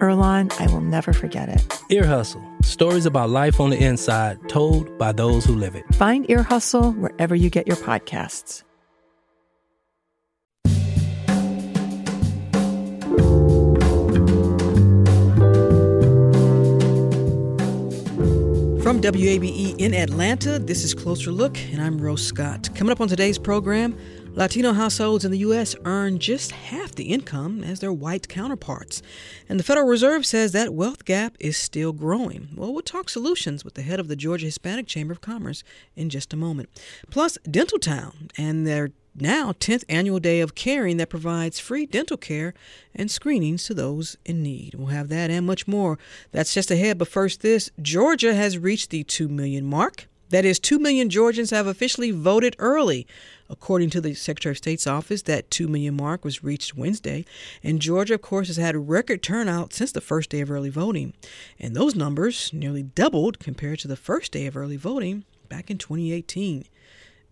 Earlonne, I will never forget it. Ear Hustle stories about life on the inside told by those who live it. Find Ear Hustle wherever you get your podcasts. From WABE in Atlanta, this is Closer Look, and I'm Rose Scott. Coming up on today's program, Latino households in the U.S. earn just half the income as their white counterparts. And the Federal Reserve says that wealth gap is still growing. Well, we'll talk solutions with the head of the Georgia Hispanic Chamber of Commerce in just a moment. Plus, Dental Town and their now 10th annual day of caring that provides free dental care and screenings to those in need. We'll have that and much more. That's just ahead, but first this, Georgia has reached the 2 million mark. That is, 2 million Georgians have officially voted early. According to the Secretary of State's office, that 2 million mark was reached Wednesday. And Georgia, of course, has had record turnout since the first day of early voting. And those numbers nearly doubled compared to the first day of early voting back in 2018.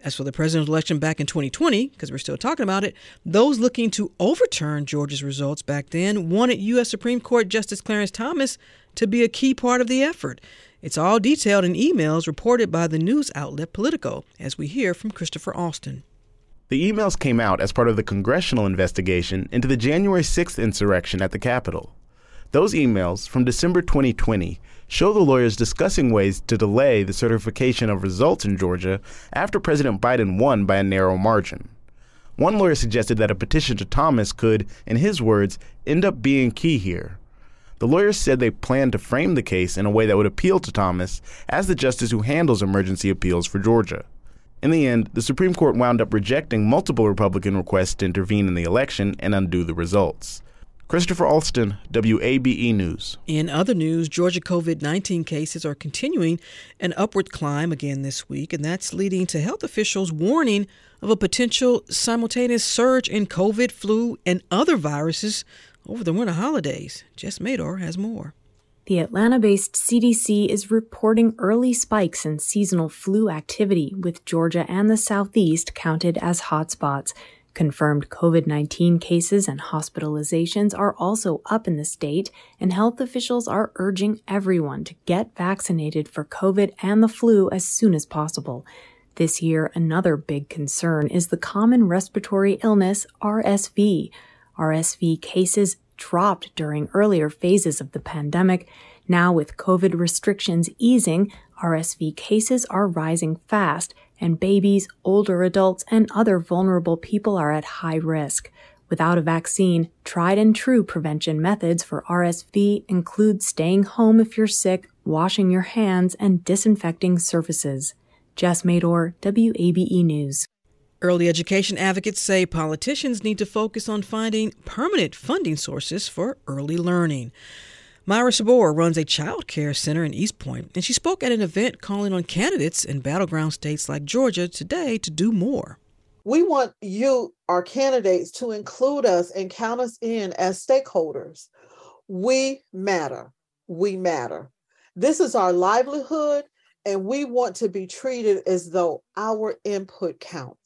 As for the presidential election back in 2020, because we're still talking about it, those looking to overturn Georgia's results back then wanted U.S. Supreme Court Justice Clarence Thomas to be a key part of the effort. It's all detailed in emails reported by the news outlet Politico, as we hear from Christopher Alston. The emails came out as part of the congressional investigation into the January 6th insurrection at the Capitol. Those emails from December 2020 show the lawyers discussing ways to delay the certification of results in Georgia after President Biden won by a narrow margin. One lawyer suggested that a petition to Thomas could, in his words, end up being key here. The lawyers said they planned to frame the case in a way that would appeal to Thomas as the justice who handles emergency appeals for Georgia. In the end, the Supreme Court wound up rejecting multiple Republican requests to intervene in the election and undo the results. Christopher Alston, WABE News. In other news, Georgia COVID 19 cases are continuing an upward climb again this week, and that's leading to health officials warning of a potential simultaneous surge in COVID, flu, and other viruses over the winter holidays. Jess Mador has more. The Atlanta based CDC is reporting early spikes in seasonal flu activity, with Georgia and the Southeast counted as hotspots. Confirmed COVID 19 cases and hospitalizations are also up in the state, and health officials are urging everyone to get vaccinated for COVID and the flu as soon as possible. This year, another big concern is the common respiratory illness RSV. RSV cases dropped during earlier phases of the pandemic. Now, with COVID restrictions easing, RSV cases are rising fast, and babies, older adults, and other vulnerable people are at high risk. Without a vaccine, tried and true prevention methods for RSV include staying home if you're sick, washing your hands, and disinfecting surfaces. Jess Mador, WABE News. Early education advocates say politicians need to focus on finding permanent funding sources for early learning. Myra Sabor runs a child care center in East Point, and she spoke at an event calling on candidates in battleground states like Georgia today to do more. We want you, our candidates, to include us and count us in as stakeholders. We matter. We matter. This is our livelihood, and we want to be treated as though our input counts.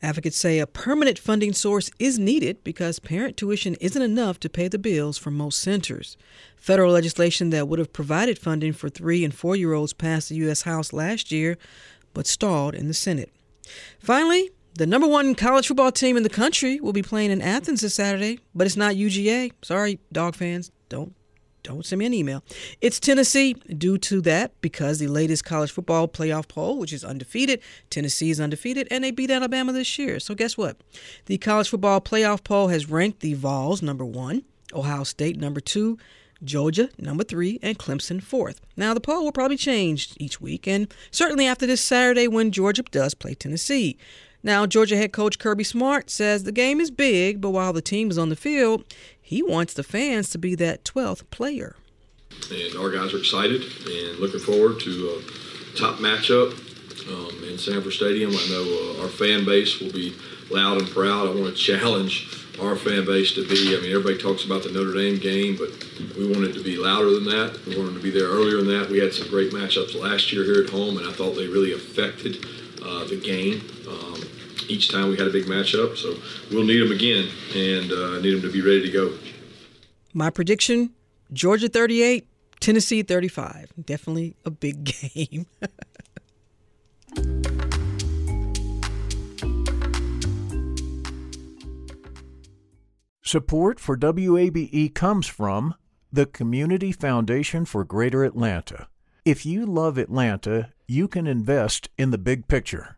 Advocates say a permanent funding source is needed because parent tuition isn't enough to pay the bills for most centers. Federal legislation that would have provided funding for three and four year olds passed the U.S. House last year, but stalled in the Senate. Finally, the number one college football team in the country will be playing in Athens this Saturday, but it's not UGA. Sorry, dog fans. Don't don't send me an email. It's Tennessee due to that because the latest college football playoff poll, which is undefeated, Tennessee is undefeated, and they beat Alabama this year. So guess what? The college football playoff poll has ranked the Vols number one, Ohio State number two, Georgia number three, and Clemson fourth. Now the poll will probably change each week, and certainly after this Saturday when Georgia does play Tennessee. Now, Georgia head coach Kirby Smart says the game is big, but while the team is on the field, he wants the fans to be that 12th player. And our guys are excited and looking forward to a top matchup um, in Sanford Stadium. I know uh, our fan base will be loud and proud. I want to challenge our fan base to be. I mean, everybody talks about the Notre Dame game, but we wanted to be louder than that. We wanted to be there earlier than that. We had some great matchups last year here at home, and I thought they really affected uh, the game. Um, each time we had a big matchup, so we'll need them again and uh, need them to be ready to go. My prediction: Georgia 38, Tennessee 35. Definitely a big game. Support for WABE comes from the Community Foundation for Greater Atlanta. If you love Atlanta, you can invest in the big picture.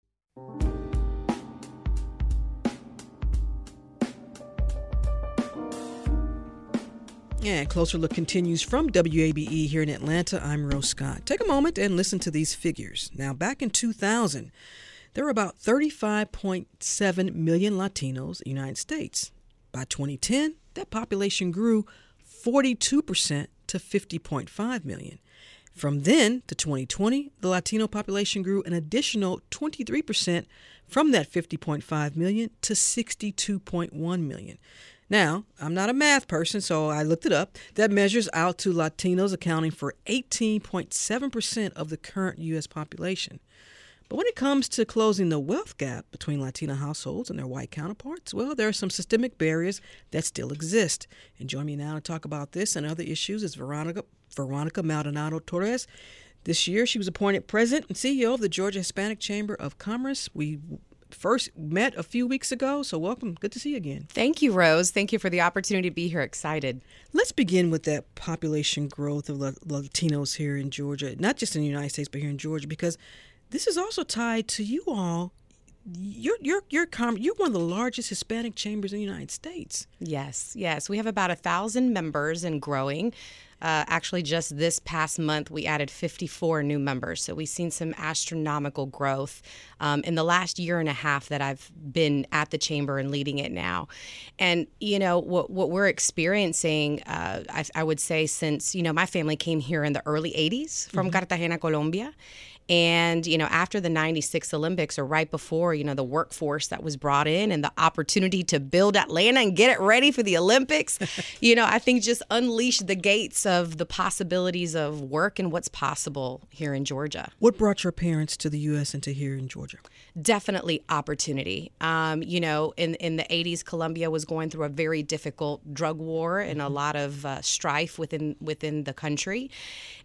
And Closer Look continues from WABE here in Atlanta. I'm Rose Scott. Take a moment and listen to these figures. Now, back in 2000, there were about 35.7 million Latinos in the United States. By 2010, that population grew 42% to 50.5 million. From then to 2020, the Latino population grew an additional 23% from that 50.5 million to 62.1 million. Now, I'm not a math person, so I looked it up. That measures out to Latinos accounting for 18.7% of the current U.S. population. But when it comes to closing the wealth gap between Latino households and their white counterparts, well, there are some systemic barriers that still exist. And join me now to talk about this and other issues is Veronica, Veronica Maldonado Torres. This year, she was appointed president and CEO of the Georgia Hispanic Chamber of Commerce. We first met a few weeks ago. So, welcome. Good to see you again. Thank you, Rose. Thank you for the opportunity to be here. Excited. Let's begin with that population growth of Latinos here in Georgia, not just in the United States, but here in Georgia, because this is also tied to you all. You're you're you're you're one of the largest Hispanic chambers in the United States. Yes, yes, we have about a thousand members and growing. Uh, actually, just this past month, we added 54 new members. So we've seen some astronomical growth um, in the last year and a half that I've been at the chamber and leading it now. And, you know, what, what we're experiencing, uh, I, I, would say, since, you know, my family came here in the early 80s from mm-hmm. Cartagena, Colombia. And, you know, after the 96 Olympics or right before, you know, the workforce that was brought in and the opportunity to build Atlanta and get it ready for the Olympics, you know, I think just unleashed the gates of the possibilities of work and what's possible here in Georgia. What brought your parents to the U.S. and to here in Georgia? Definitely opportunity. Um, you know, in, in the 80s, Colombia was going through a very difficult drug war and a mm-hmm. lot of uh, strife within within the country.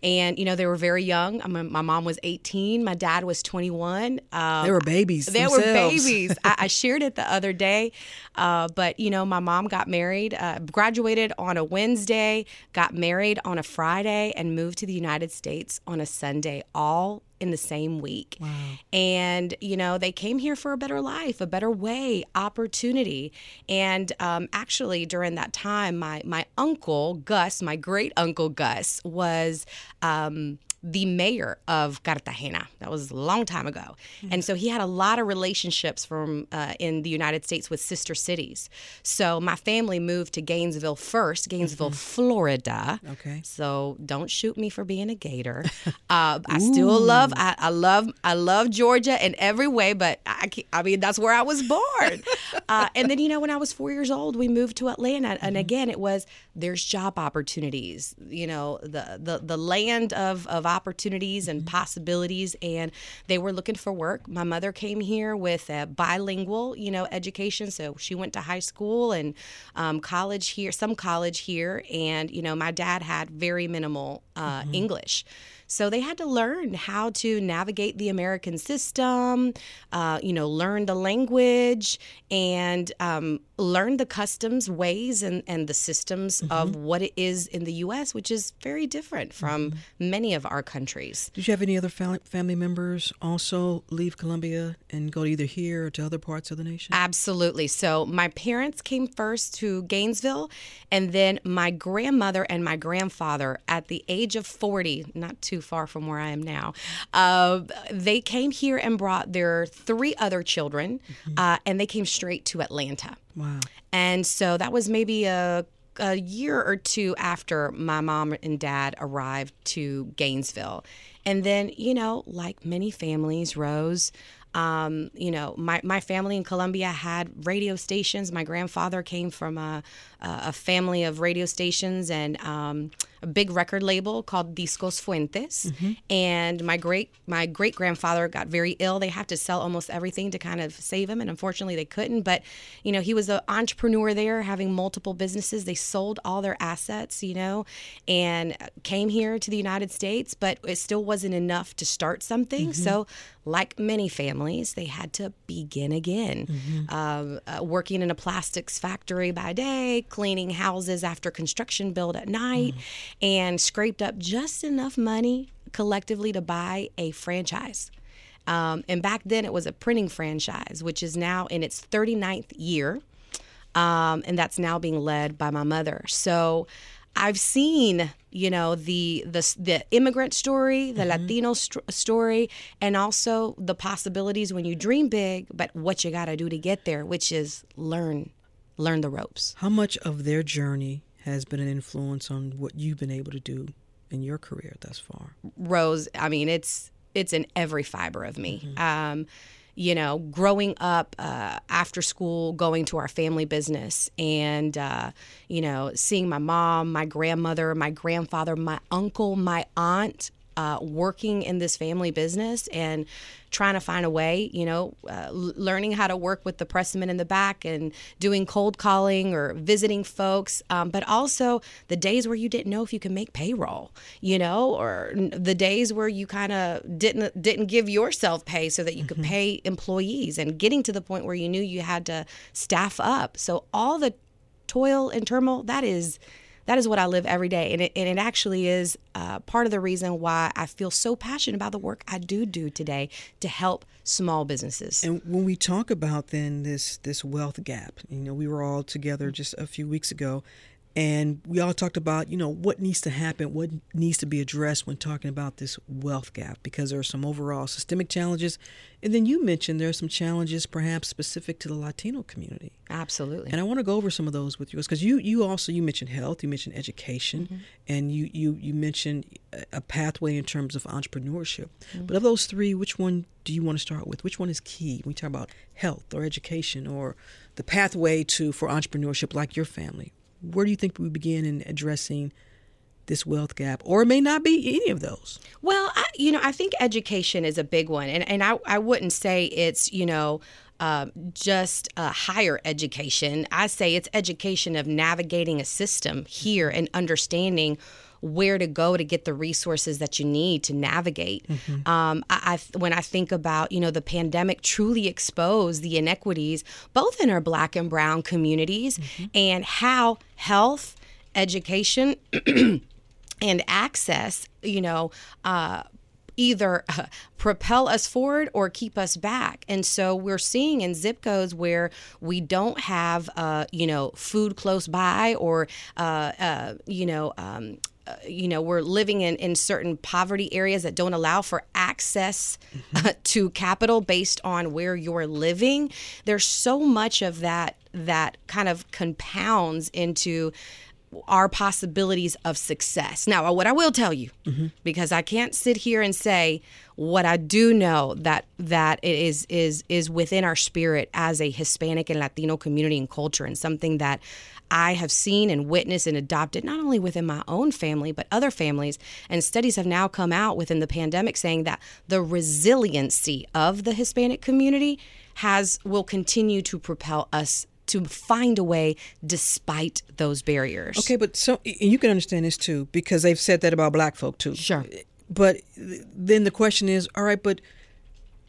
And, you know, they were very young. I mean, my mom was 18 18. My dad was 21. Um, they were babies. They themselves. were babies. I, I, shared it the other day. Uh, but, you know, my mom got married, uh, graduated on a Wednesday, got married on a Friday, and moved to the United States on a Sunday, all in the same week. Wow. And, you know, they came here for a better life, a better way, opportunity. And um, actually, during that time, my, my uncle, Gus, my great uncle Gus, was. Um, the mayor of Cartagena. That was a long time ago. Mm-hmm. And so he had a lot of relationships from uh, in the United States with sister cities. So my family moved to Gainesville first, Gainesville, mm-hmm. Florida. Okay. So don't shoot me for being a Gator. uh, I still love I, I, love I love Georgia in every way, but I I mean that's where I was born. uh, and then you know when I was four years old, we moved to Atlanta, mm-hmm. and again it was there's job opportunities. You know the the the land of of opportunities and mm-hmm. possibilities, and they were looking for work. My mother came here with a bilingual, you know, education, so she went to high school and um, college here, some college here, and you know, my dad had very minimal uh, mm-hmm. English. So they had to learn how to navigate the American system, uh, you know, learn the language and um, learn the customs ways and, and the systems mm-hmm. of what it is in the U.S., which is very different from mm-hmm. many of our countries. Did you have any other family members also leave Colombia and go either here or to other parts of the nation? Absolutely. So my parents came first to Gainesville, and then my grandmother and my grandfather at the age of 40, not too far from where I am now, uh, they came here and brought their three other children, mm-hmm. uh, and they came straight to Atlanta. Wow. And so that was maybe a a year or two after my mom and dad arrived to Gainesville. And then, you know, like many families, Rose, um, you know, my, my family in Colombia had radio stations. My grandfather came from a, a family of radio stations and um, a big record label called Discos Fuentes. Mm-hmm. And my great my great grandfather got very ill. They had to sell almost everything to kind of save him, and unfortunately they couldn't. But you know, he was an entrepreneur there, having multiple businesses. They sold all their assets, you know, and came here to the United States, but it still wasn't enough to start something. Mm-hmm. So, like many families, they had to begin again, mm-hmm. uh, uh, working in a plastics factory by day cleaning houses after construction build at night. And scraped up just enough money collectively to buy a franchise. Um, and back then it was a printing franchise, which is now in its 39th year. Um, and that's now being led by my mother. So I've seen, you know, the the the immigrant story, the mm-hmm. Latino st- story, and also the possibilities when you dream big, but what you got to do to get there, which is learn learn the ropes. How much of their journey has been an influence on what you've been able to do in your career thus far? Rose, I mean, it's it's in every fiber of me. Mm-hmm. Um, you know, growing up uh, after school, going to our family business, and uh, you know, seeing my mom, my grandmother, my grandfather, my uncle, my aunt uh, working in this family business and trying to find a way, you know, uh, learning how to work with the pressman in the back and doing cold calling or visiting folks, um, but also the days where you didn't know if you could make payroll, you know, or the days where you kind of didn't didn't give yourself pay so that you could mm-hmm. pay employees, and getting to the point where you knew you had to staff up. So all the toil and turmoil that is that is what I live every day. And it, and it actually is uh, part of the reason why I feel so passionate about the work I do do today to help small businesses. And when we talk about then this this wealth gap, you know, we were all together just a few weeks ago and we all talked about, you know, what needs to happen, what needs to be addressed when talking about this wealth gap, because there are some overall systemic challenges. And then you mentioned there are some challenges perhaps specific to the Latino community. Absolutely. And I want to go over some of those with you because you, you also, you mentioned health, you mentioned education, mm-hmm. and you, you, you mentioned a pathway in terms of entrepreneurship. Mm-hmm. But of those three, which one do you want to start with? Which one is key when we talk about health or education or the pathway to for entrepreneurship like your family? Where do you think we begin in addressing this wealth gap? Or it may not be any of those. Well I, you know i think education is a big one. And, and I, I wouldn't say it's you know uh, just uh, higher education. I say it's education of navigating a system here and understanding where to go to get the resources that you need to navigate. Mm-hmm. Um, I, I, when I think about, you know, the pandemic truly exposed the inequities both in our black and brown communities mm-hmm. and how health, education, and access, you know, uh, either uh, propel us forward or keep us back. And so we're seeing in zip codes where we don't have, uh, you know, food close by or, uh, uh you know, um, you know we're living in, in certain poverty areas that don't allow for access mm-hmm. uh, to capital based on where you're living there's so much of that that kind of compounds into our possibilities of success. Now, what I will tell you, mm-hmm. because I can't sit here and say what I do know that that it is is is within our spirit as a Hispanic and Latino community and culture, and something that I have seen and witnessed and adopted not only within my own family, but other families. And studies have now come out within the pandemic saying that the resiliency of the Hispanic community has will continue to propel us to find a way despite those barriers. Okay, but so you can understand this too because they've said that about black folk too. Sure but then the question is, all right, but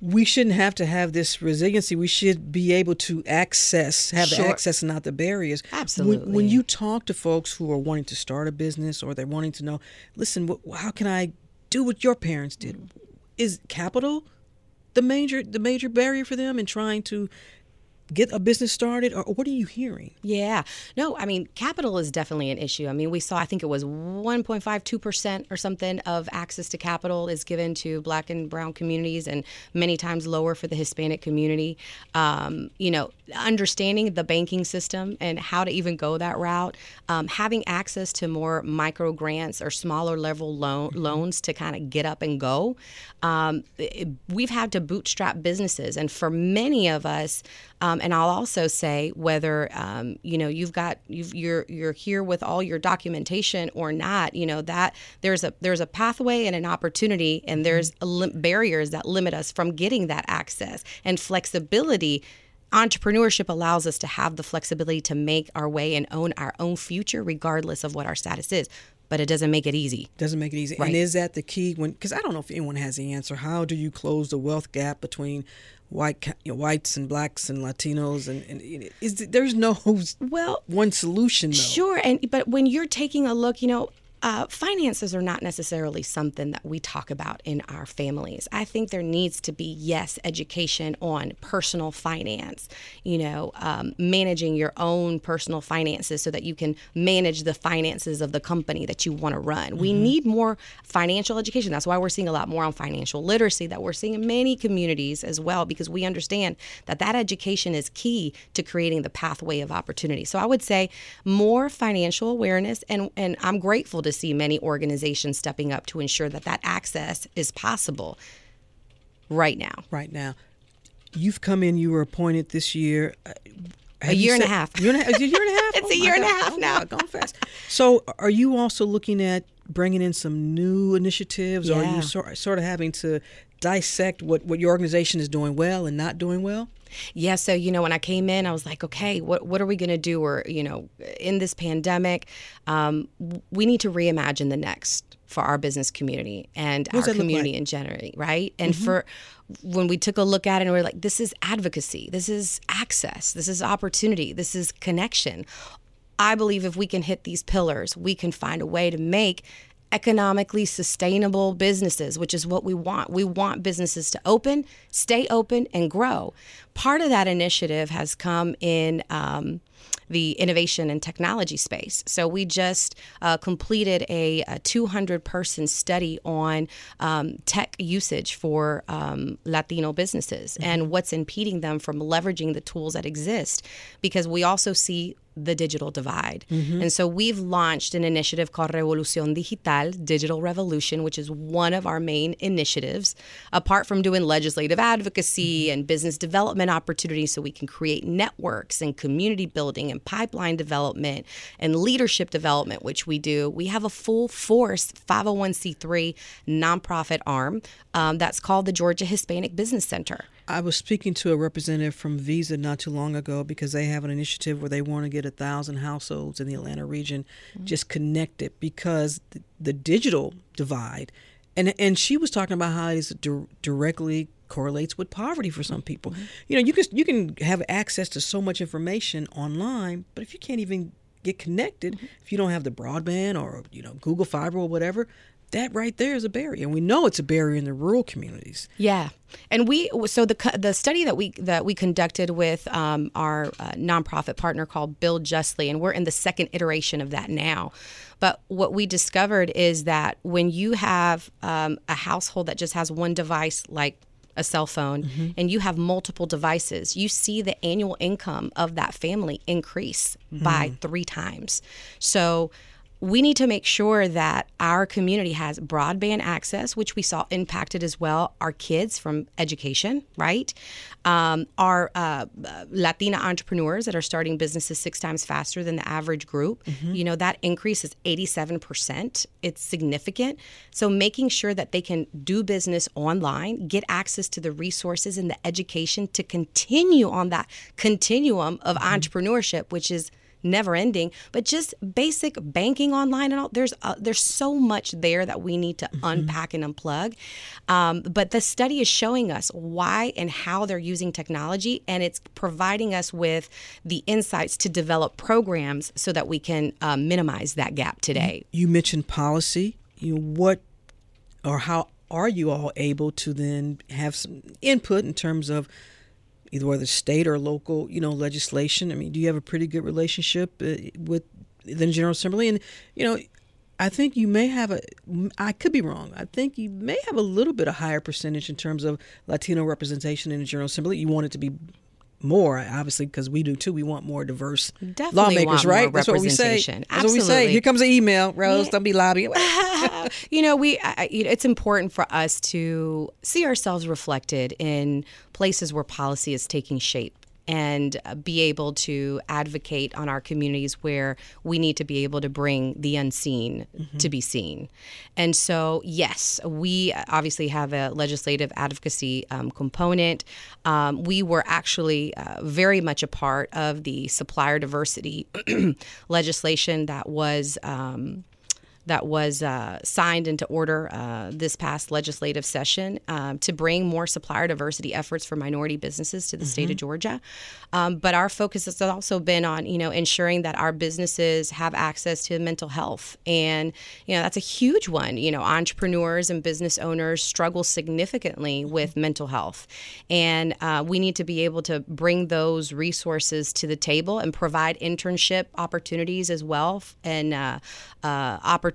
we shouldn't have to have this resiliency. We should be able to access, have Sure. the access and not the barriers. Absolutely. When, when you talk to folks who are wanting to start a business or they're wanting to know, listen, wh- how can I do what your parents did? Is capital the major the major barrier for them in trying to get a business started, or what are you hearing? Yeah. No, I mean, capital is definitely an issue. I mean, we saw, I think it was 1.52% or something of access to capital is given to black and brown communities and many times lower for the Hispanic community. Um, you know, understanding the banking system and how to even go that route, um, having access to more micro grants or smaller level loan, loans to kind of get up and go. Um, it- we've had to bootstrap businesses. And for many of us, um, and I'll also say whether um, you know you've got you've, you're you're here with all your documentation or not, you know that there's a there's a pathway and an opportunity, and there's a lim- barriers that limit us from getting that access and flexibility. Entrepreneurship allows us to have the flexibility to make our way and own our own future, regardless of what our status is. But it doesn't make it easy. Doesn't make it easy. Right. And is that the key? When because I don't know if anyone has the answer. How do you close the wealth gap between white ca- you know, whites and blacks and Latinos? And, and is there's no well one solution though. Sure, and but when you're taking a look, you know, uh, finances are not necessarily something that we talk about in our families. I think there needs to be yes, education on personal finance. You know, um, managing your own personal finances so that you can manage the finances of the company that you want to run. We need more financial education. That's why we're seeing a lot more on financial literacy that we're seeing in many communities as well because we understand that that education is key to creating the pathway of opportunity. So I would say more financial awareness and and I'm grateful to see many organizations stepping up to ensure that that access is possible right now. Right now, you've come in. You were appointed this year. Uh, A have you year and a half. Year and a half. A year and a half? It's Oh a year and a half Oh now. God, Going fast. So, are you also looking at bringing in some new initiatives, or are you sort, sort of having to dissect what what your organization is doing well and not doing well? Yeah, so you know, when I came in, I was like, okay, what what are we going to do? Or you know, in this pandemic, um, we need to reimagine the next for our business community and our community like? Mm-hmm. in general, right? And for when we took a look at it, and we are like, this is advocacy, this is access, this is opportunity, this is connection. I believe if we can hit these pillars, we can find a way to make economically sustainable businesses, which is what we want. We want businesses to open, stay open, and grow. Part of that initiative has come in. Um, the innovation and technology space. So we just uh, completed a, a 200 person study on um, tech usage for um, Latino businesses and what's impeding them from leveraging the tools that exist because we also see the digital divide. And so we've launched an initiative called Revolución Digital, Digital Revolution, which is one of our main initiatives, apart from doing legislative advocacy and business development opportunities so we can create networks and community building and pipeline development and leadership development, which we do. We have a full force 501c3 nonprofit arm um, that's called the Georgia Hispanic Business Center. I was speaking to a representative from Visa not too long ago because they have an initiative where they want to get a thousand households in the Atlanta region mm-hmm. just connected because the, the digital divide, and and she was talking about how it di- directly correlates with poverty for some people. Mm-hmm. You know, you can you can have access to so much information online, but if you can't even get connected, mm-hmm. if you don't have the broadband or you know Google Fiber or whatever. That right there is a barrier, and we know it's a barrier in the rural communities. Yeah, and we so the the study that we that we conducted with um, our uh, nonprofit partner called Build Justly, and we're in the second iteration of that now. But what we discovered is that when you have um, a household that just has one device, like a cell phone, and you have multiple devices, you see the annual income of that family increase by three times. So we need to make sure that our community has broadband access, which we saw impacted as well. Our kids from education, right? Um, our uh, uh, Latina entrepreneurs that are starting businesses six times faster than the average group. You know, that increase is 87%. It's significant. So making sure that they can do business online, get access to the resources and the education to continue on that continuum of entrepreneurship, which is never ending, but just basic banking online and all. There's uh, there's so much there that we need to mm-hmm. unpack and unplug. Um, but the study is showing us why and how they're using technology, and it's providing us with the insights to develop programs so that we can uh, minimize that gap today. You mentioned policy. You know, what or how are you all able to then have some input in terms of either whether state or local, you know, legislation? I mean, do you have a pretty good relationship uh, with the General Assembly? And you know, I think you may have a. I could be wrong. I think you may have a little bit of higher percentage in terms of Latino representation in the General Assembly. You want it to be more, obviously, because we do too. We want more diverse Definitely lawmakers, right? That's what we say. Absolutely. That's what we say. Here comes an email, Rose. Yeah. Don't be lobbying. you know, we. I, it's important for us to see ourselves reflected in places where policy is taking shape and uh, be able to advocate on our communities where we need to be able to bring the unseen mm-hmm. to be seen. And so, yes, we obviously have a legislative advocacy um, component. Um, we were actually uh, very much a part of the supplier diversity legislation that was. Um, that was uh, signed into order uh, this past legislative session um, to bring more supplier diversity efforts for minority businesses to the mm-hmm. state of mm-hmm. Georgia. Um, but our focus has also been on, you know, ensuring that our businesses have access to mental health, and you know that's a huge one. You know, entrepreneurs and business owners struggle significantly mm-hmm. with mental health, and uh, we need to be able to bring those resources to the table and provide internship opportunities as well and uh,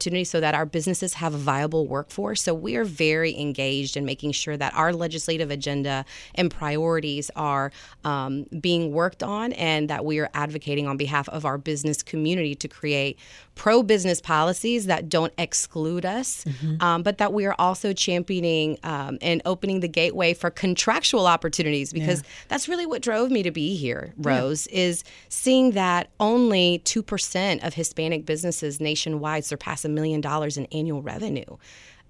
opportunities so that our businesses have a viable workforce. So we are very engaged in making sure that our legislative agenda and priorities are um, being worked on and that we are advocating on behalf of our business community to create pro business policies that don't exclude us, mm-hmm. um, but that we are also championing um, and opening the gateway for contractual opportunities because yeah. that's really what drove me to be here, Rose, yeah. is seeing that only 2% of Hispanic businesses nationwide surpass a million dollars in annual revenue.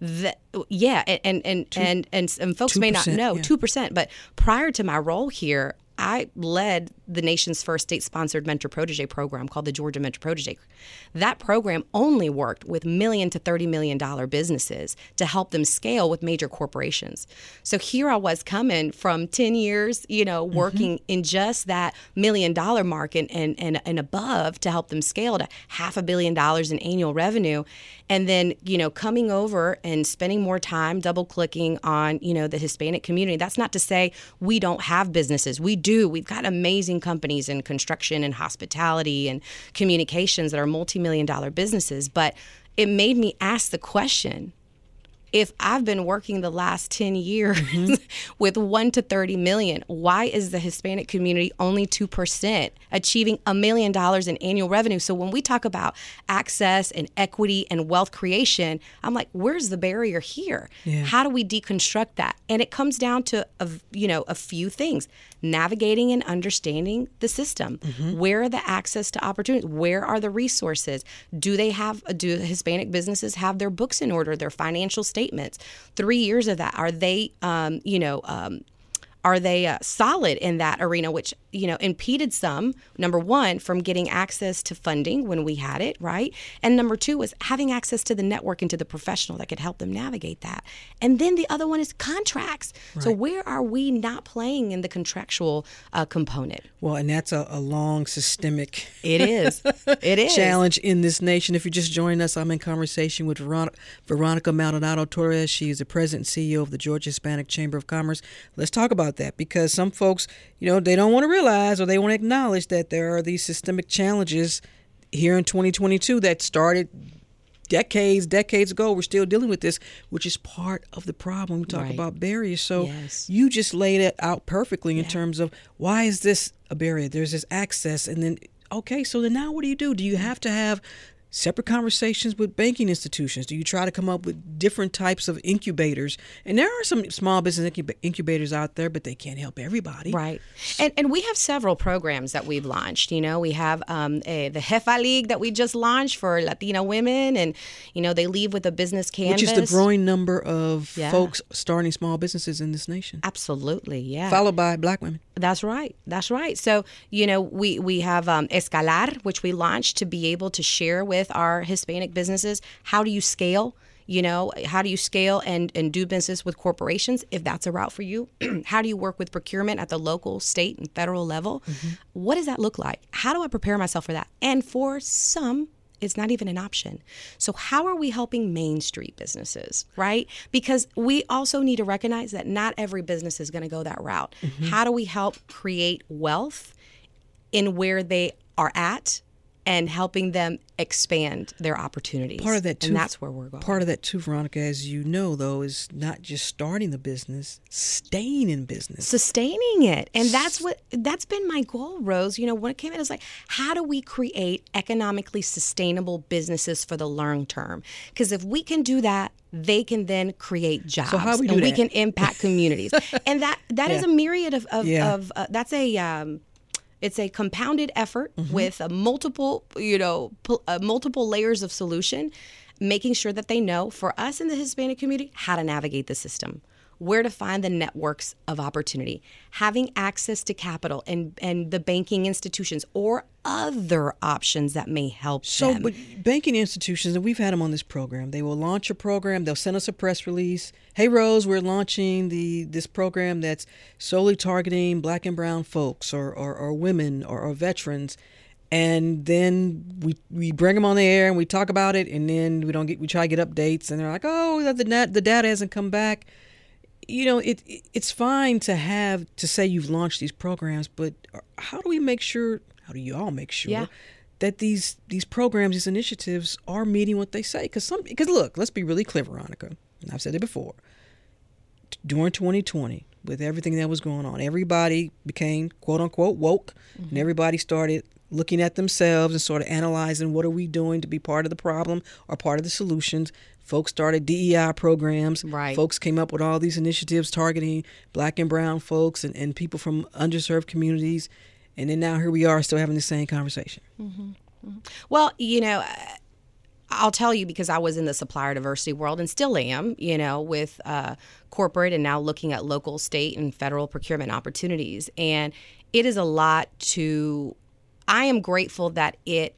That, yeah, and and and, Two, and, and, and folks may not know two yeah. percent, but prior to my role here, I led the nation's first state sponsored mentor protege program called the Georgia Mentor Protege. That program only worked with million to $30 million businesses to help them scale with major corporations. So here I was coming from 10 years, you know, mm-hmm. working mm-hmm. in just that million dollar mark and, and, and, and above to help them scale to half a billion dollars in annual revenue. And then, you know, coming over and spending more time double clicking on, you know, the Hispanic community. That's not to say we don't have businesses. We do. We've got amazing companies in construction and hospitality and communications that are multi million dollar businesses. But it made me ask the question if I've been working the last 10 years mm-hmm. with 1 to 30 million, why is the Hispanic community only 2% achieving a million dollars in annual revenue? So when we talk about access and equity and wealth creation, I'm like, where's the barrier here? Yeah. How do we deconstruct that? And it comes down to a, you know, a few things navigating and understanding the system. Mm-hmm. Where are the access to opportunities? Where are the resources? Do they have, do Hispanic businesses have their books in order, their financial statements? Three years of that, are they, um, you know, um, are they uh, solid in that arena which you know impeded some number one from getting access to funding when we had it right? And number two was having access to the network and to the professional that could help them navigate that. And then the other one is contracts. Right. so where are we not playing in the contractual uh, component? Well and that's a, a long systemic it is. It is. challenge in this nation. If you're just joining us i'm in conversation with veronica, veronica maldonado torres. She is the president and ceo of the georgia hispanic chamber of commerce. Let's talk about that because some folks you know they don't want to realize realize or they want to acknowledge that there are these systemic challenges here in 2022 that started decades, decades ago. We're still dealing with this, which is part of the problem. We talk right. about barriers. So yes. you just laid it out perfectly in yeah. terms of why is this a barrier? There's this access, and then okay, so then now what do you do? Do you mm. have to have separate conversations with banking institutions? Do you try to come up with different types of incubators? And there are some small business incub- incubators out there, but they can't help everybody. Right. And and we have several programs that we've launched. You know, we have um, a, the Jefa League that we just launched for Latina women, and you know they leave with a business canvas, which is the growing number of Yeah. folks starting small businesses in this nation, Absolutely, yeah. followed by Black women. That's right. That's right. So, you know, we, we have um, Escalar, which we launched to be able to share with our Hispanic businesses. How do you scale? You know, how do you scale and, and do business with corporations if that's a route for you? how do you work with procurement at the local, state, and federal level? Mm-hmm. What does that look like? How do I prepare myself for that? And for some, it's not even an option. So, how are we helping Main Street businesses, right? Because we also need to recognize that not every business is going to go that route. Mm-hmm. How do we help create wealth in where they are at and helping them expand their opportunities? Part of that too. And that's where we're going. Part of that too, Veronica, as you know, though, is not just starting the business, staying in business. sustaining it and that's what that's been my goal rose you know when it came in it's like how do we create economically sustainable businesses for the long term because if we can do that they can then create jobs how we do and we can impact communities and that that is Yeah. a myriad of of, Yeah. of uh, that's a um it's a compounded effort Mm-hmm. with a multiple you know pl- uh, multiple layers of solution making sure that they know for us in the hispanic community how to navigate the system where to find the networks of opportunity having access to capital and and the banking institutions or other options that may help So, them but banking institutions, and we've had them on this program. They will launch a program. They'll send us a press release. Hey, Rose, we're launching the this program that's solely targeting Black and Brown folks, or or, or women, or, or veterans. And then we we bring them on the air and we talk about it, and then we don't get we try to get updates, and they're like, oh, the the, the data hasn't come back. You know, it, it it's fine to have to say you've launched these programs, but how do we make sure? How do you all make sure? Yeah. that these these programs, these initiatives are meeting what they say. Because some, because look, let's be really clear, Veronica. And I've said it before. During 2020, with everything that was going on, everybody became quote unquote woke, and mm-hmm. everybody started looking at themselves and sort of analyzing what are we doing to be part of the problem or part of the solutions. Folks started DEI programs. Right. Folks came up with all these initiatives targeting black and brown folks and, and people from underserved communities. And then now here we are still having the same conversation. Well, you know, I'll tell you because I was in the supplier diversity world and still am, you know, with uh, corporate and now looking at local, state, and federal procurement opportunities. And it is a lot to, I am grateful that it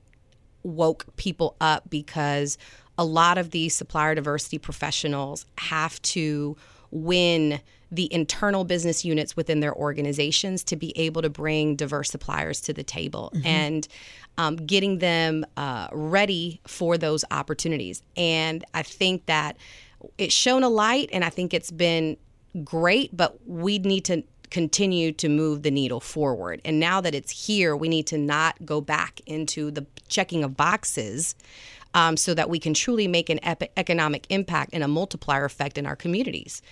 woke people up because a lot of these supplier diversity professionals have to win the internal business units within their organizations to be able to bring diverse suppliers to the table and um, getting them uh, ready for those opportunities. And I think that it's shown a light, and I think it's been great, but we need to continue to move the needle forward. And now that it's here, we need to not go back into the checking of boxes um, so that we can truly make an ep- economic impact and a multiplier effect in our communities.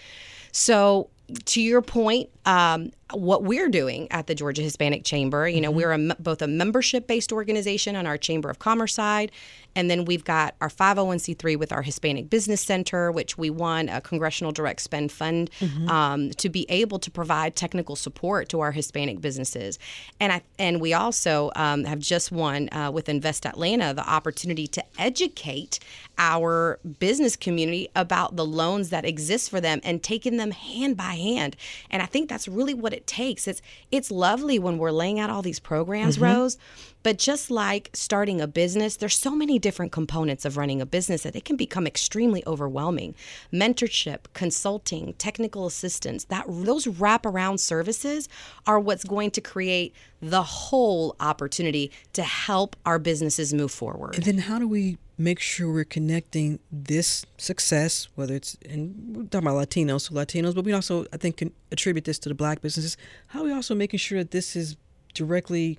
So, to your point, um, what we're doing at the Georgia Hispanic Chamber, you know, we're a, both a membership based organization on our Chamber of Commerce side, and then we've got our 501c3 with our Hispanic Business Center, which we won a Congressional Direct Spend Fund um, to be able to provide technical support to our Hispanic businesses. And I and we also um, have just won uh, with Invest Atlanta the opportunity to educate our business community about the loans that exist for them and taking them hand by hand. And I think that's really what it takes. It's it's lovely when we're laying out all these programs, mm-hmm. Rose, but just like starting a business, there's so many different components of running a business that it can become extremely overwhelming. Mentorship, consulting, technical assistance, that those wraparound services are what's going to create the whole opportunity to help our businesses move forward. And then how do we make sure we're connecting this success, whether it's and we're talking about Latinos, so Latinos, but we also I think can attribute this to the black businesses. How are we also making sure that this is directly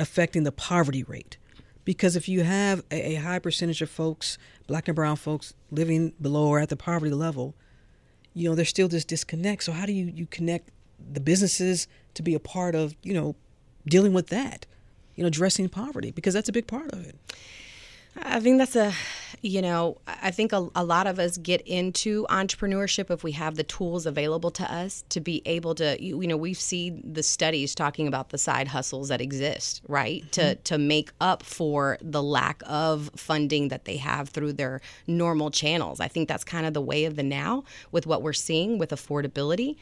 affecting the poverty rate? Because if you have a, a high percentage of folks, black and brown folks, living below or at the poverty level, you know, there's still this disconnect. So how do you, you connect the businesses to be a part of, you know, dealing with that? You know, addressing poverty because that's a big part of it. I think that's a, you know, I think a, a, lot of us get into entrepreneurship if we have the tools available to us to be able to, you, you know, we've seen the studies talking about the side hustles that exist, right? Mm-hmm. To to make up for the lack of funding that they have through their normal channels. I think that's kind of the way of the now with what we're seeing with affordability.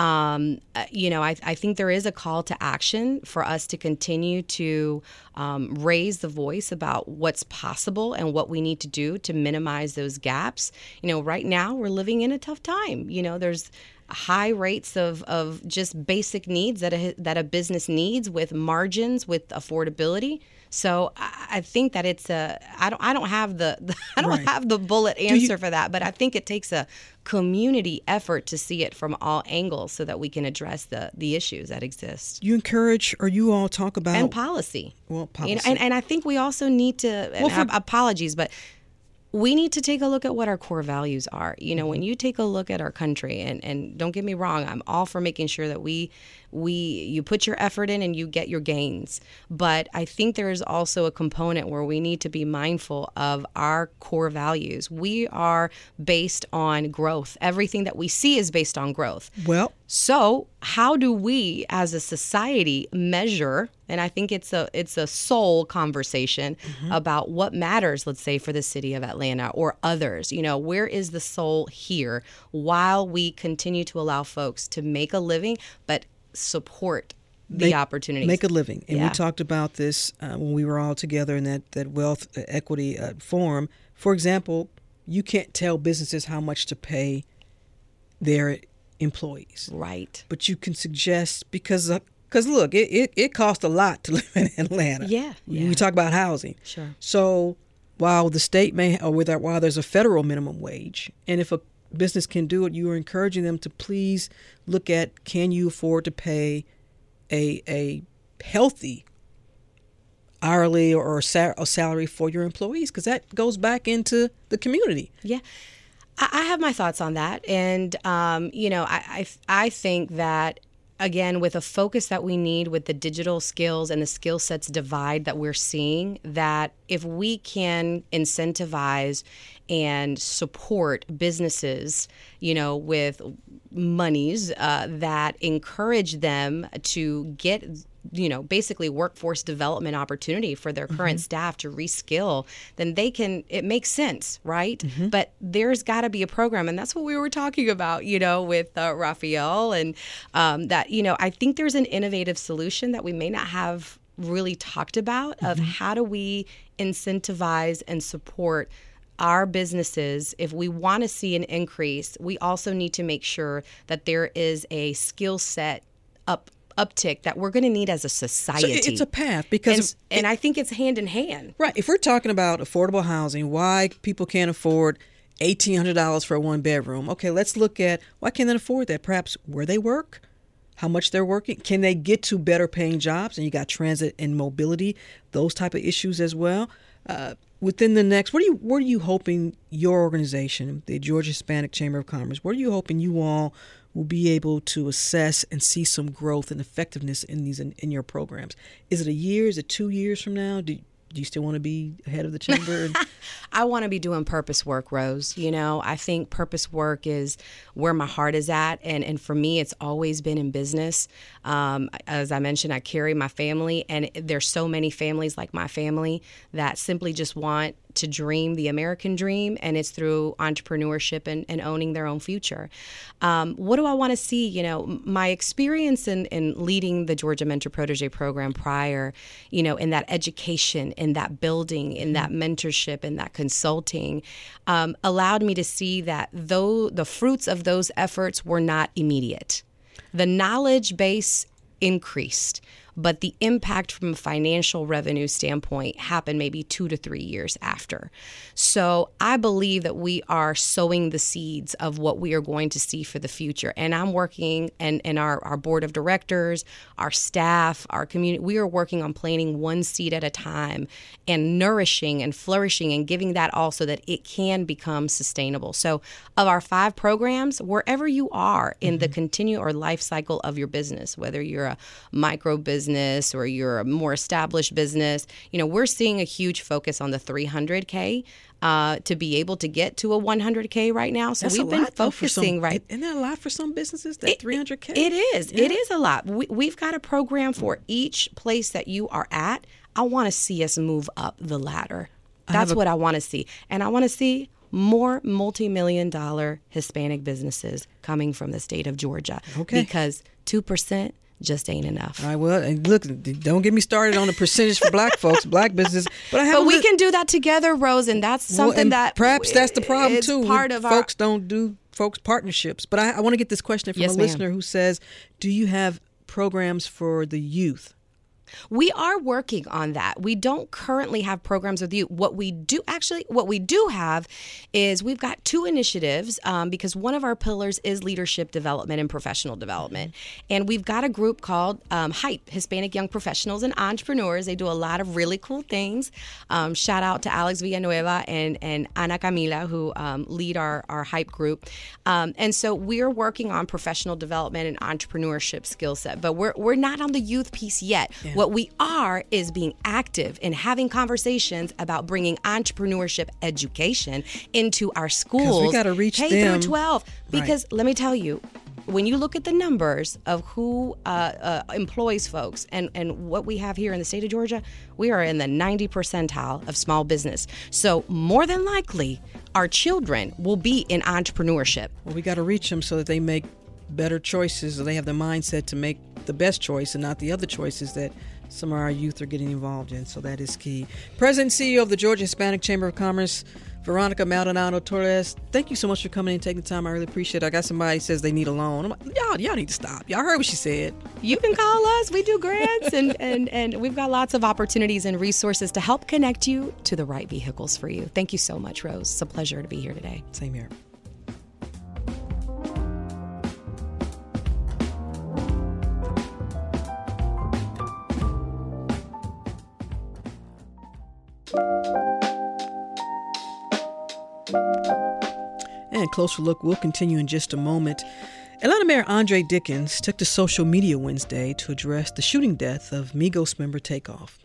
Um, uh, you know, I, I think there is a call to action for us to continue to um, raise the voice about what's possible and what we need to do to minimize those gaps. You know, right now we're living in a tough time. You know, there's high rates of, of just basic needs that a, that a business needs with margins, with affordability. So I think that it's a I don't I don't have the, the I don't right. have the bullet answer you, for that, but I think it takes a community effort to see it from all angles so that we can address the the issues that exist. You encourage or you all talk about and policy. Well, policy. You know, and, and I think we also need to well, for, apologies, but we need to take a look at what our core values are. You know, when mm-hmm. you take a look at our country, and, and don't get me wrong, I'm all for making sure that we we you put your effort in and you get your gains. But I think there is also a component where we need to be mindful of our core values. We are based on growth. Everything that we see is based on growth. Well, so how do we as a society measure and I think it's a it's a soul conversation mm-hmm. about what matters let's say for the city of Atlanta or others. You know, where is the soul here while we continue to allow folks to make a living but support the make, opportunities. Make a living. And yeah. we talked about this uh, when we were all together in that, that wealth uh, equity uh, forum. For example, you can't tell businesses how much to pay their employees. Right. But you can suggest because because uh, look, it, it, it costs a lot to live in Atlanta. Yeah, yeah. We talk about housing. Sure. So while the state may, or with while there's a federal minimum wage, and if a business can do it, you are encouraging them to please look at can you afford to pay a a healthy hourly or a salary for your employees because that goes back into the community. Yeah. I have my thoughts on that, and um, you know, I, I I think that again with a focus that we need with the digital skills and the skill sets divide that we're seeing that if we can incentivize and support businesses you know with monies uh, that encourage them to get you know basically workforce development opportunity for their current mm-hmm. staff to reskill then they can it makes sense right mm-hmm. but there's got to be a program and that's what we were talking about you know with uh, raphael and um, that you know i think there's an innovative solution that we may not have really talked about mm-hmm. of how do we incentivize and support our businesses, if we want to see an increase, we also need to make sure that there is a skill set up uptick that we're going to need as a society. So it's a path because, and, and I think it's hand in hand. Right. If we're talking about affordable housing, why people can't afford eighteen hundred dollars for a one bedroom. Okay, let's look at why can't they afford that? Perhaps where they work, how much they're working, can they get to better paying jobs? And you got transit and mobility, those type of issues as well. Uh, within the next, what are you what are you hoping your organization, the Georgia Hispanic Chamber of Commerce, what are you hoping you all will be able to assess and see some growth and effectiveness in these in, in your programs. Is it a year? Is it two years from now? Do, do you still want to be head of the chamber? I want to be doing purpose work, Rose. You know, I think purpose work is where my heart is at. And, and for me, it's always been in business. Um, as I mentioned, I carry my family, and there's so many families like my family that simply just want to dream the American dream, and it's through entrepreneurship and, and owning their own future. Um, what do I want to see? You know, my experience in, in leading the Georgia Mentor Protege program prior, you know, in that education, in that building, in that mentorship, in that consulting, um, allowed me to see that though the fruits of those efforts were not immediate, the knowledge base increased but the impact from a financial revenue standpoint happened maybe two to three years after. So I believe that we are sowing the seeds of what we are going to see for the future. And I'm working, and, and our, our board of directors, our staff, our community, we are working on planting one seed at a time and nourishing and flourishing and giving that also that it can become sustainable. So, of our five programs, wherever you are in mm-hmm. the continue or life cycle of your business, whether you're a micro business, business or you're a more established business, you know, we're seeing a huge focus on the 300K. Uh, to be able to get to a 100k right now, so That's we've been lot, though, focusing some- right. Isn't that a lot for some businesses? That 300k. It is. Yeah. It is a lot. We, we've got a program for each place that you are at. I want to see us move up the ladder. That's a- what I want to see. And I want to see more multi million dollar Hispanic businesses coming from the state of Georgia. Okay. Because 2% just ain't enough. Right, well, and look, don't get me started on the percentage for black folks, black business. But I have But we li- can do that together, Rose, and that's Well, something and that perhaps that's the problem too. Part of our folks don't do folks partnerships. But I, I want to get this question from Yes, a ma'am. listener who says, "Do you have programs for the youth?" We are working on that. We don't currently have programs with you. What we do actually, what we do have is we've got two initiatives um, because one of our pillars is leadership development and professional development. And we've got a group called um, HYPE, Hispanic Young Professionals and Entrepreneurs. They do a lot of really cool things. Um, shout out to Alex Villanueva and, and Ana Camila, who um, lead our, our HYPE group. Um, and so we're working on professional development and entrepreneurship skill set, but we're, we're not on the youth piece yet. What we are is being active in having conversations about bringing entrepreneurship education into our schools. We gotta reach K them. through 12. Right. Because let me tell you, when you look at the numbers of who uh, uh, employs folks and, and what we have here in the state of Georgia, we are in the 90 percentile of small business. So, more than likely, our children will be in entrepreneurship. Well, we got to reach them so that they make better choices, or they have the mindset to make the best choice and not the other choices that some of our youth are getting involved in. So that is key. President and CEO of the Georgia Hispanic Chamber of Commerce, Veronica Maldonado Torres. Thank you so much for coming in and taking the time. I really appreciate it. I got somebody who says they need a loan. I'm like, y'all, y'all need to stop. Y'all heard what she said. You can call us. We do grants and, and, and we've got lots of opportunities and resources to help connect you to the right vehicles for you. Thank you so much, Rose. It's a pleasure to be here today. Same here. Closer look will continue in just a moment. Atlanta Mayor Andre Dickens took to social media Wednesday to address the shooting death of Migos member Takeoff.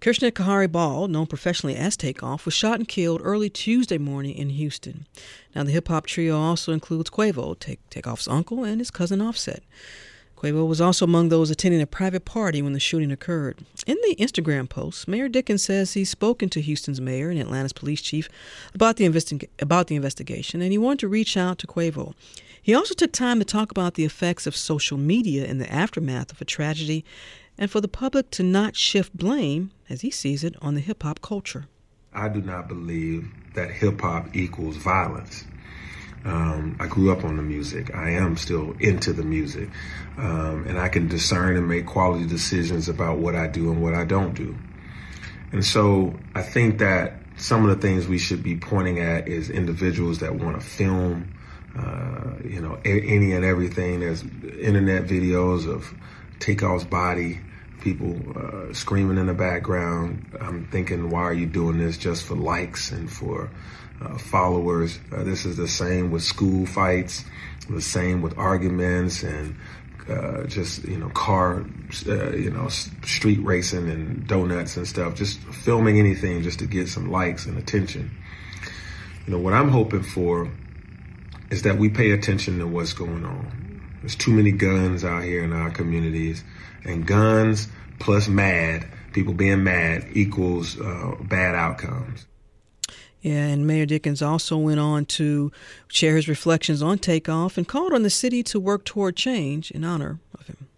Kirsnick Khari Ball, known professionally as Takeoff, was shot and killed early Tuesday morning in Houston. Now, the hip hop trio also includes Quavo, Take, Takeoff's uncle, and his cousin Offset. Quavo was also among those attending a private party when the shooting occurred. In the Instagram post, Mayor Dickens says he's spoken to Houston's mayor and Atlanta's police chief about the, investi- about the investigation, and he wanted to reach out to Quavo. He also took time to talk about the effects of social media in the aftermath of a tragedy and for the public to not shift blame, as he sees it, on the hip hop culture. I do not believe that hip hop equals violence. Um, I grew up on the music. I am still into the music. Um, and I can discern and make quality decisions about what I do and what I don't do. And so I think that some of the things we should be pointing at is individuals that want to film, uh, you know, a- any and everything. There's internet videos of Takeoff's body, people uh, screaming in the background. I'm thinking, why are you doing this just for likes and for uh, followers? Uh, this is the same with school fights, the same with arguments and uh, just you know car, uh, you know street racing and donuts and stuff. Just filming anything just to get some likes and attention. You know what I'm hoping for is that we pay attention to what's going on. There's too many guns out here in our communities, and guns plus mad people being mad equals uh, bad outcomes. Yeah, and Mayor Dickens also went on to share his reflections on Takeoff and called on the city to work toward change in honor of him.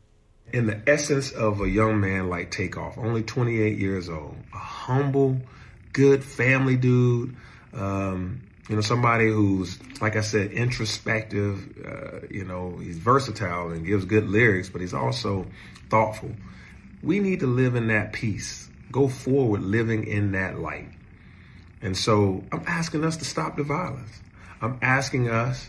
in the essence of a young man like Takeoff, only 28 years old, a humble, good family dude. Um, you know, somebody who's, like I said, introspective. Uh, you know, he's versatile and gives good lyrics, but he's also thoughtful. We need to live in that peace. Go forward living in that light. And so I'm asking us to stop the violence. I'm asking us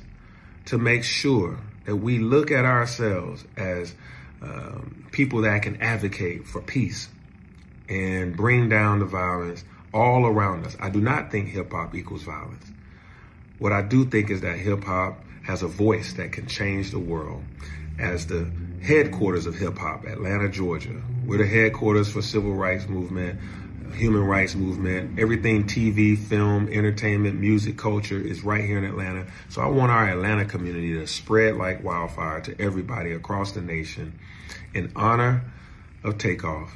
to make sure that we look at ourselves as um, people that can advocate for peace and bring down the violence all around us. I do not think hip hop equals violence. What I do think is that hip hop has a voice that can change the world. as the headquarters of hip hop, Atlanta, Georgia. We're the headquarters for civil rights movement, human rights movement, everything TV, film, entertainment, music, culture is right here in Atlanta. So I want our Atlanta community to spread like wildfire to everybody across the nation in honor of Takeoff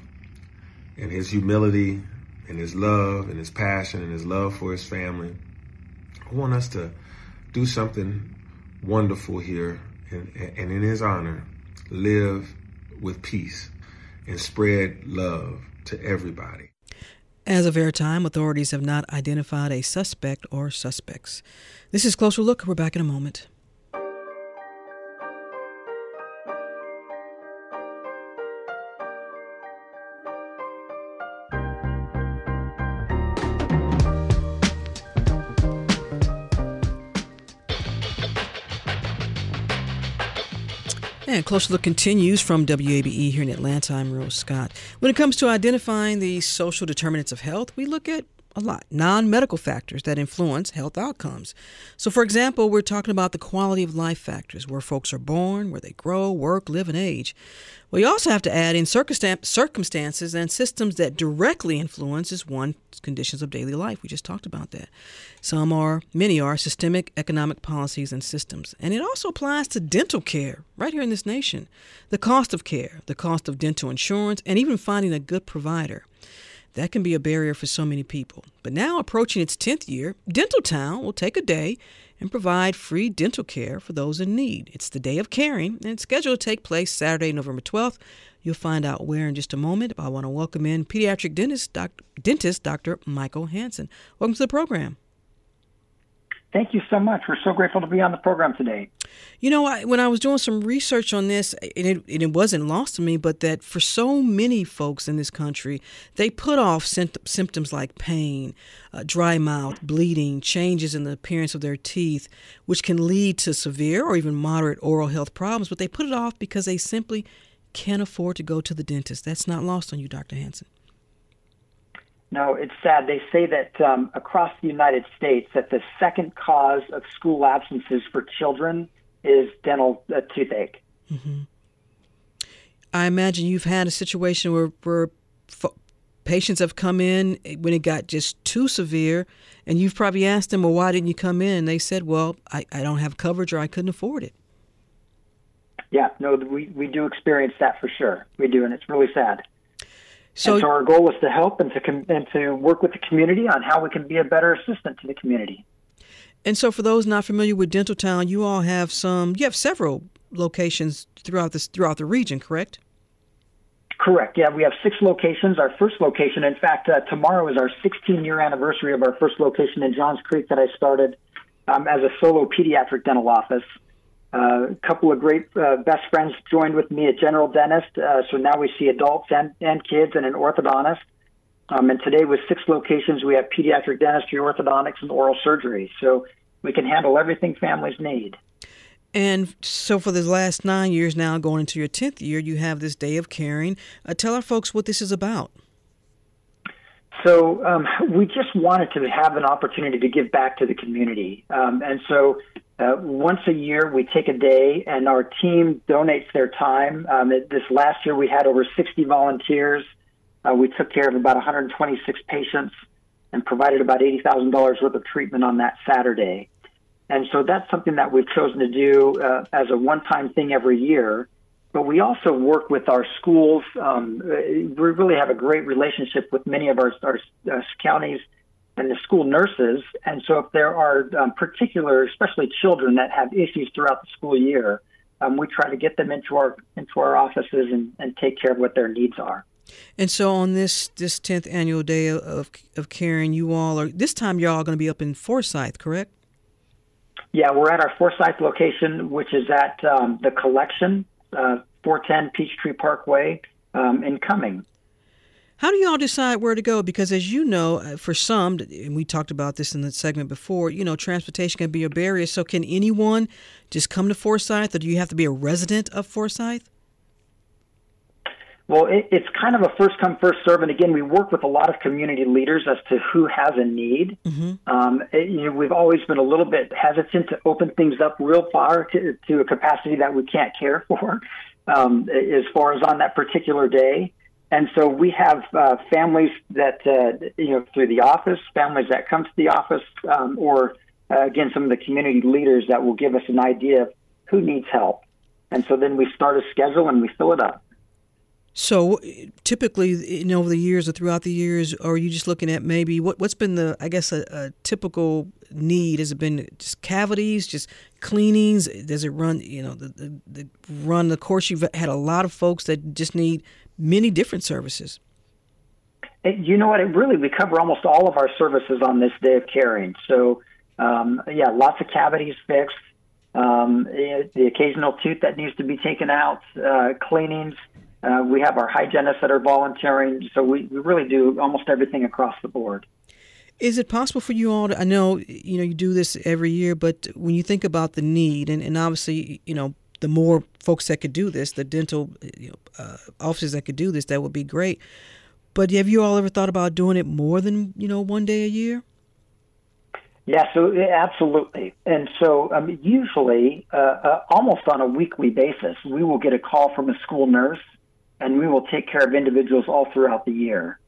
and his humility and his love and his passion and his love for his family. I want us to do something wonderful here and, and in his honor, live with peace and spread love to everybody. As of airtime, authorities have not identified a suspect or suspects. This is Closer Look. We're back in a moment. And Closer Look continues from WABE here in Atlanta. I'm Rose Scott. When it comes to identifying the social determinants of health, we look at a lot non medical factors that influence health outcomes. So, for example, we're talking about the quality of life factors where folks are born, where they grow, work, live, and age. You also have to add in circumstances and systems that directly influences one's conditions of daily life. We just talked about that. Some are, many are, systemic economic policies and systems. And it also applies to dental care right here in this nation. The cost of care, the cost of dental insurance, and even finding a good provider. That can be a barrier for so many people. But now, approaching its 10th year, Dental Town will take a day and provide free dental care for those in need. It's the Day of Caring, and it's scheduled to take place Saturday, November 12th. You'll find out where in just a moment. I want to welcome in pediatric dentist, doc, dentist Dr. Michael Hansen. Welcome to the program. Thank you so much. We're so grateful to be on the program today. You know, I, when I was doing some research on this, and it, it, wasn't lost to me, but that for so many folks in this country, they put off symptoms like pain, uh, dry mouth, bleeding, changes in the appearance of their teeth, which can lead to severe or even moderate oral health problems, but they put it off because they simply can't afford to go to the dentist. That's not lost on you, Dr. Hansen. No, it's sad. They say that um, across the United States, that the second cause of school absences for children is dental uh, toothache. Mm-hmm. I imagine you've had a situation where, where f- patients have come in when it got just too severe, and you've probably asked them, "Well, why didn't you come in?" And they said, "Well, I, I don't have coverage, or I couldn't afford it." Yeah, no, we we do experience that for sure. We do, and it's really sad. So, and so our goal is to help and to com- and to work with the community on how we can be a better assistant to the community. And so, for those not familiar with Dental Town, you all have some. You have several locations throughout this throughout the region, correct? Correct. Yeah, we have six locations. Our first location, in fact, uh, tomorrow is our 16 year anniversary of our first location in Johns Creek that I started um, as a solo pediatric dental office. Uh, a couple of great uh, best friends joined with me at General Dentist. Uh, so now we see adults and, and kids and an orthodontist. Um, and today, with six locations, we have pediatric dentistry, orthodontics, and oral surgery. So we can handle everything families need. And so, for the last nine years now, going into your 10th year, you have this Day of Caring. Uh, tell our folks what this is about. So, um, we just wanted to have an opportunity to give back to the community. Um, and so, uh, once a year, we take a day, and our team donates their time. Um, it, this last year, we had over 60 volunteers. Uh, we took care of about 126 patients and provided about $80,000 worth of treatment on that Saturday. And so that's something that we've chosen to do uh, as a one time thing every year. But we also work with our schools. Um, we really have a great relationship with many of our, our uh, counties and the school nurses. And so, if there are um, particular, especially children that have issues throughout the school year, um, we try to get them into our into our offices and, and take care of what their needs are. And so, on this this tenth annual day of of caring, you all are this time you're all going to be up in Forsyth, correct? Yeah, we're at our Forsyth location, which is at um, the Collection, uh, 410 Peachtree Parkway um, in Cumming. How do you all decide where to go? Because as you know, uh, for some, and we talked about this in the segment before, you know, transportation can be a barrier. So can anyone just come to Forsyth, or do you have to be a resident of Forsyth? Well, it, it's kind of a first come, first serve. And again, we work with a lot of community leaders as to who has a need. Mm-hmm. Um, it, you know, we've always been a little bit hesitant to open things up real far to, to a capacity that we can't care for um, as far as on that particular day. And so we have uh, families that, uh, you know, through the office, families that come to the office, um, or uh, again, some of the community leaders that will give us an idea of who needs help. And so then we start a schedule and we fill it up. So typically, you know, over the years or throughout the years, are you just looking at maybe what what's been the I guess a, a, typical need? Has it been just cavities, just cleanings? Does it run you know the, the, the run the course? You've had a lot of folks that just need many different services. You know what? It really we cover almost all of our services on this day of caring. So um, yeah, lots of cavities fixed. Um, the occasional tooth that needs to be taken out, uh, cleanings. Uh, we have our hygienists that are volunteering, so we, we really do almost everything across the board. Is it possible for you all to? I know you know you do this every year, but when you think about the need, and, and obviously you know the more folks that could do this, the dental you know, uh, offices that could do this, that would be great. But have you all ever thought about doing it more than you know one day a year? Yeah, so absolutely. And so um, usually, uh, uh, almost on a weekly basis, we will get a call from a school nurse and we will take care of individuals all throughout the year.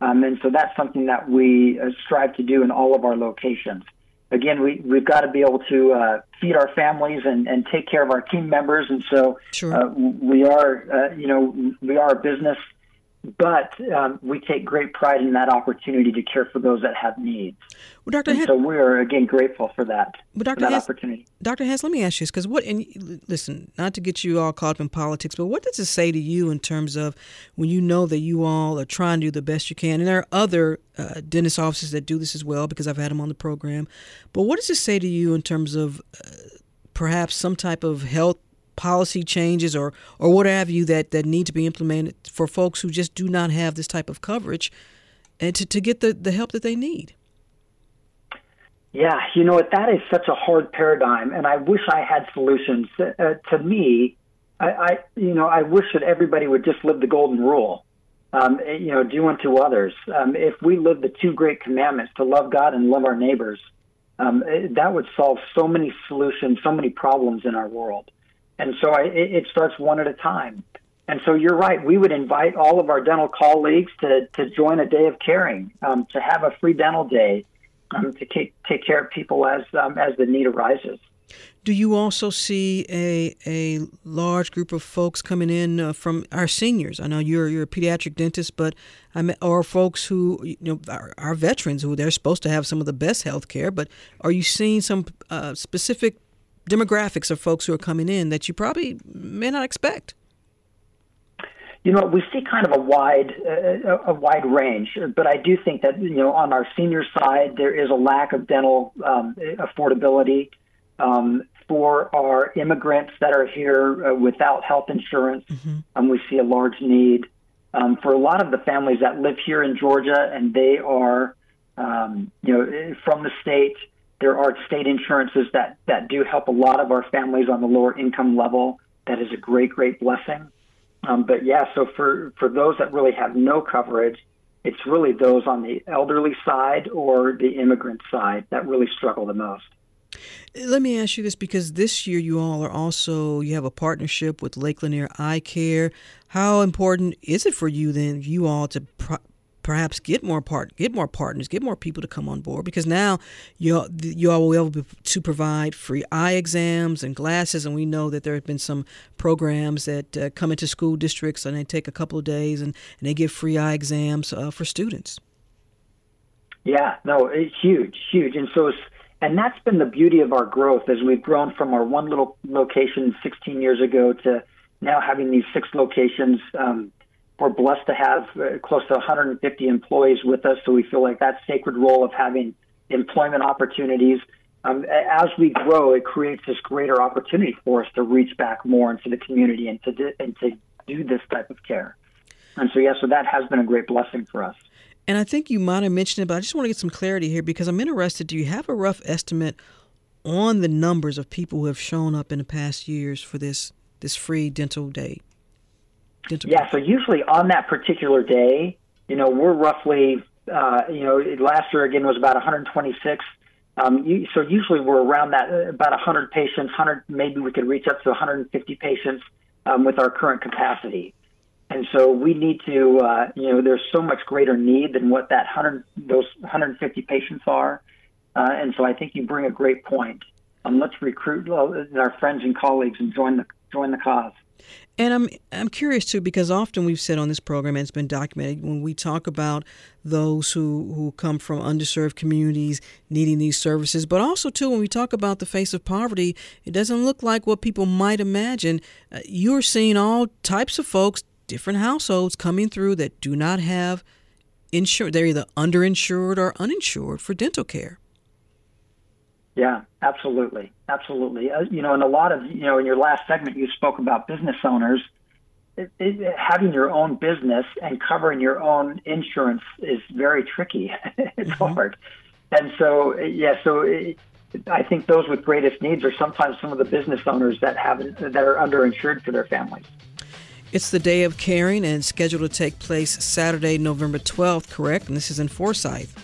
Um, and so that's something that we uh, strive to do in all of our locations. Again, we, we've got to be able to uh, feed our families and, and take care of our team members. And so sure. uh, we are, uh, you know, we are a business but um, we take great pride in that opportunity to care for those that have needs. Well, Dr. so we are again grateful for that, but Dr. For that Hess, opportunity. Dr. Hess, let me ask you this, because what? And listen, not to get you all caught up in politics, but what does it say to you in terms of when you know that you all are trying to do the best you can, and there are other uh, dentist offices that do this as well, because I've had them on the program. But what does it say to you in terms of uh, perhaps some type of health policy changes or or what have you that that need to be implemented for folks who just do not have this type of coverage and to, to get the, the help that they need? Yeah you know what? That is such a hard paradigm and i wish i had solutions. Uh, to me I, I you know i wish that everybody would just live the golden rule. Um, you know do unto others. Um, if we live the two great commandments to love god and love our neighbors um, that would solve so many solutions so many problems in our world and so I, it, it starts one at a time. And so you're right. We would invite all of our dental colleagues to, to join a day of caring, um, to have a free dental day, um, to take, take care of people as, um, as the need arises. Do you also see a a large group of folks coming in uh, from our seniors? I know you're you're a pediatric dentist, but I mean, or folks who you know are, are veterans who they're supposed to have some of the best health care. But are you seeing some uh, specific demographics of folks who are coming in that you probably may not expect? You know, we see kind of a wide uh, a wide range, but I do think that you know on our senior side there is a lack of dental um, affordability um, for our immigrants that are here uh, without health insurance. Mm-hmm. Um, we see a large need um, for a lot of the families that live here in Georgia, and they are um, you know from the state there are state insurances that, that do help a lot of our families on the lower income level. That is a great, great blessing. Um, but yeah, so for, for those that really have no coverage, it's really those on the elderly side or the immigrant side that really struggle the most. Let me ask you this because this year you all are also you have a partnership with Lake Lanier Eye Care. How important is it for you then you all to pro- perhaps get more part get more partners, get more people to come on board because now you you all will be able to provide free eye exams and glasses, and we know that there have been some programs that uh, come into school districts and they take a couple of days and, and they give free eye exams uh, for students. Yeah, no, it's huge, huge, and so and that's been the beauty of our growth as we've grown from our one little location 16 years ago to now having these six locations. Um, we're blessed to have uh, close to 150 employees with us, so we feel like that sacred role of having employment opportunities. Um, as we grow, it creates this greater opportunity for us to reach back more into the community and to do, and to do this type of care. And so, yeah, so that has been a great blessing for us. And I think you might have mentioned it, but I just want to get some clarity here because I'm interested. Do you have a rough estimate on the numbers of people who have shown up in the past years for this this free dental day? Yeah, so usually on that particular day, you know, we're roughly, uh, you know, last year again was about 126. Um, you, so usually we're around that, about 100 patients, 100, maybe we could reach up to 150 patients um, with our current capacity. And so we need to, uh, you know, there's so much greater need than what that 100, those 150 patients are. Uh, and so I think you bring a great point. Um, let's recruit our friends and colleagues and join the join the cause. And I'm I'm curious too because often we've said on this program and it's been documented when we talk about those who who come from underserved communities needing these services, but also too when we talk about the face of poverty, it doesn't look like what people might imagine. Uh, you're seeing all types of folks, different households coming through that do not have insurance. They're either underinsured or uninsured for dental care. Yeah, absolutely, absolutely. Uh, you know, in a lot of you know, in your last segment, you spoke about business owners. It, it, having your own business and covering your own insurance is very tricky. it's mm-hmm. hard, and so yeah, so it, I think those with greatest needs are sometimes some of the business owners that have that are underinsured for their families. It's the day of caring and scheduled to take place Saturday, November 12th, correct? And this is in Forsyth.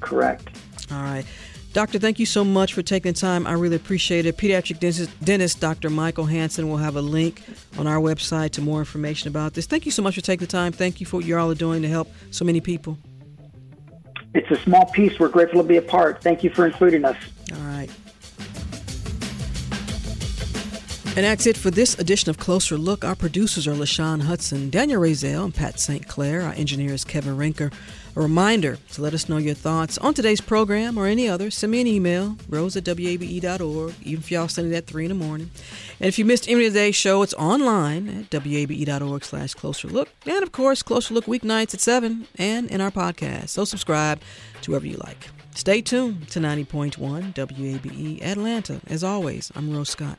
Correct. All right. Doctor, thank you so much for taking the time. I really appreciate it. Pediatric dentist, dentist Dr. Michael Hansen will have a link on our website to more information about this. Thank you so much for taking the time. Thank you for what you all are doing to help so many people. It's a small piece. We're grateful to be a part. Thank you for including us. All right. And that's it for this edition of Closer Look. Our producers are LaShawn Hudson, Daniel Razel, and Pat St. Clair. Our engineer is Kevin Rinker. A reminder to let us know your thoughts on today's program or any other. Send me an email, rose at wabe.org, even if y'all send it at 3 in the morning. And if you missed any of today's show, it's online at wabe.org slash closer look. And of course, Closer Look weeknights at 7 and in our podcast. So subscribe to wherever you like. Stay tuned to 90.1 WABE Atlanta. As always, I'm Rose Scott.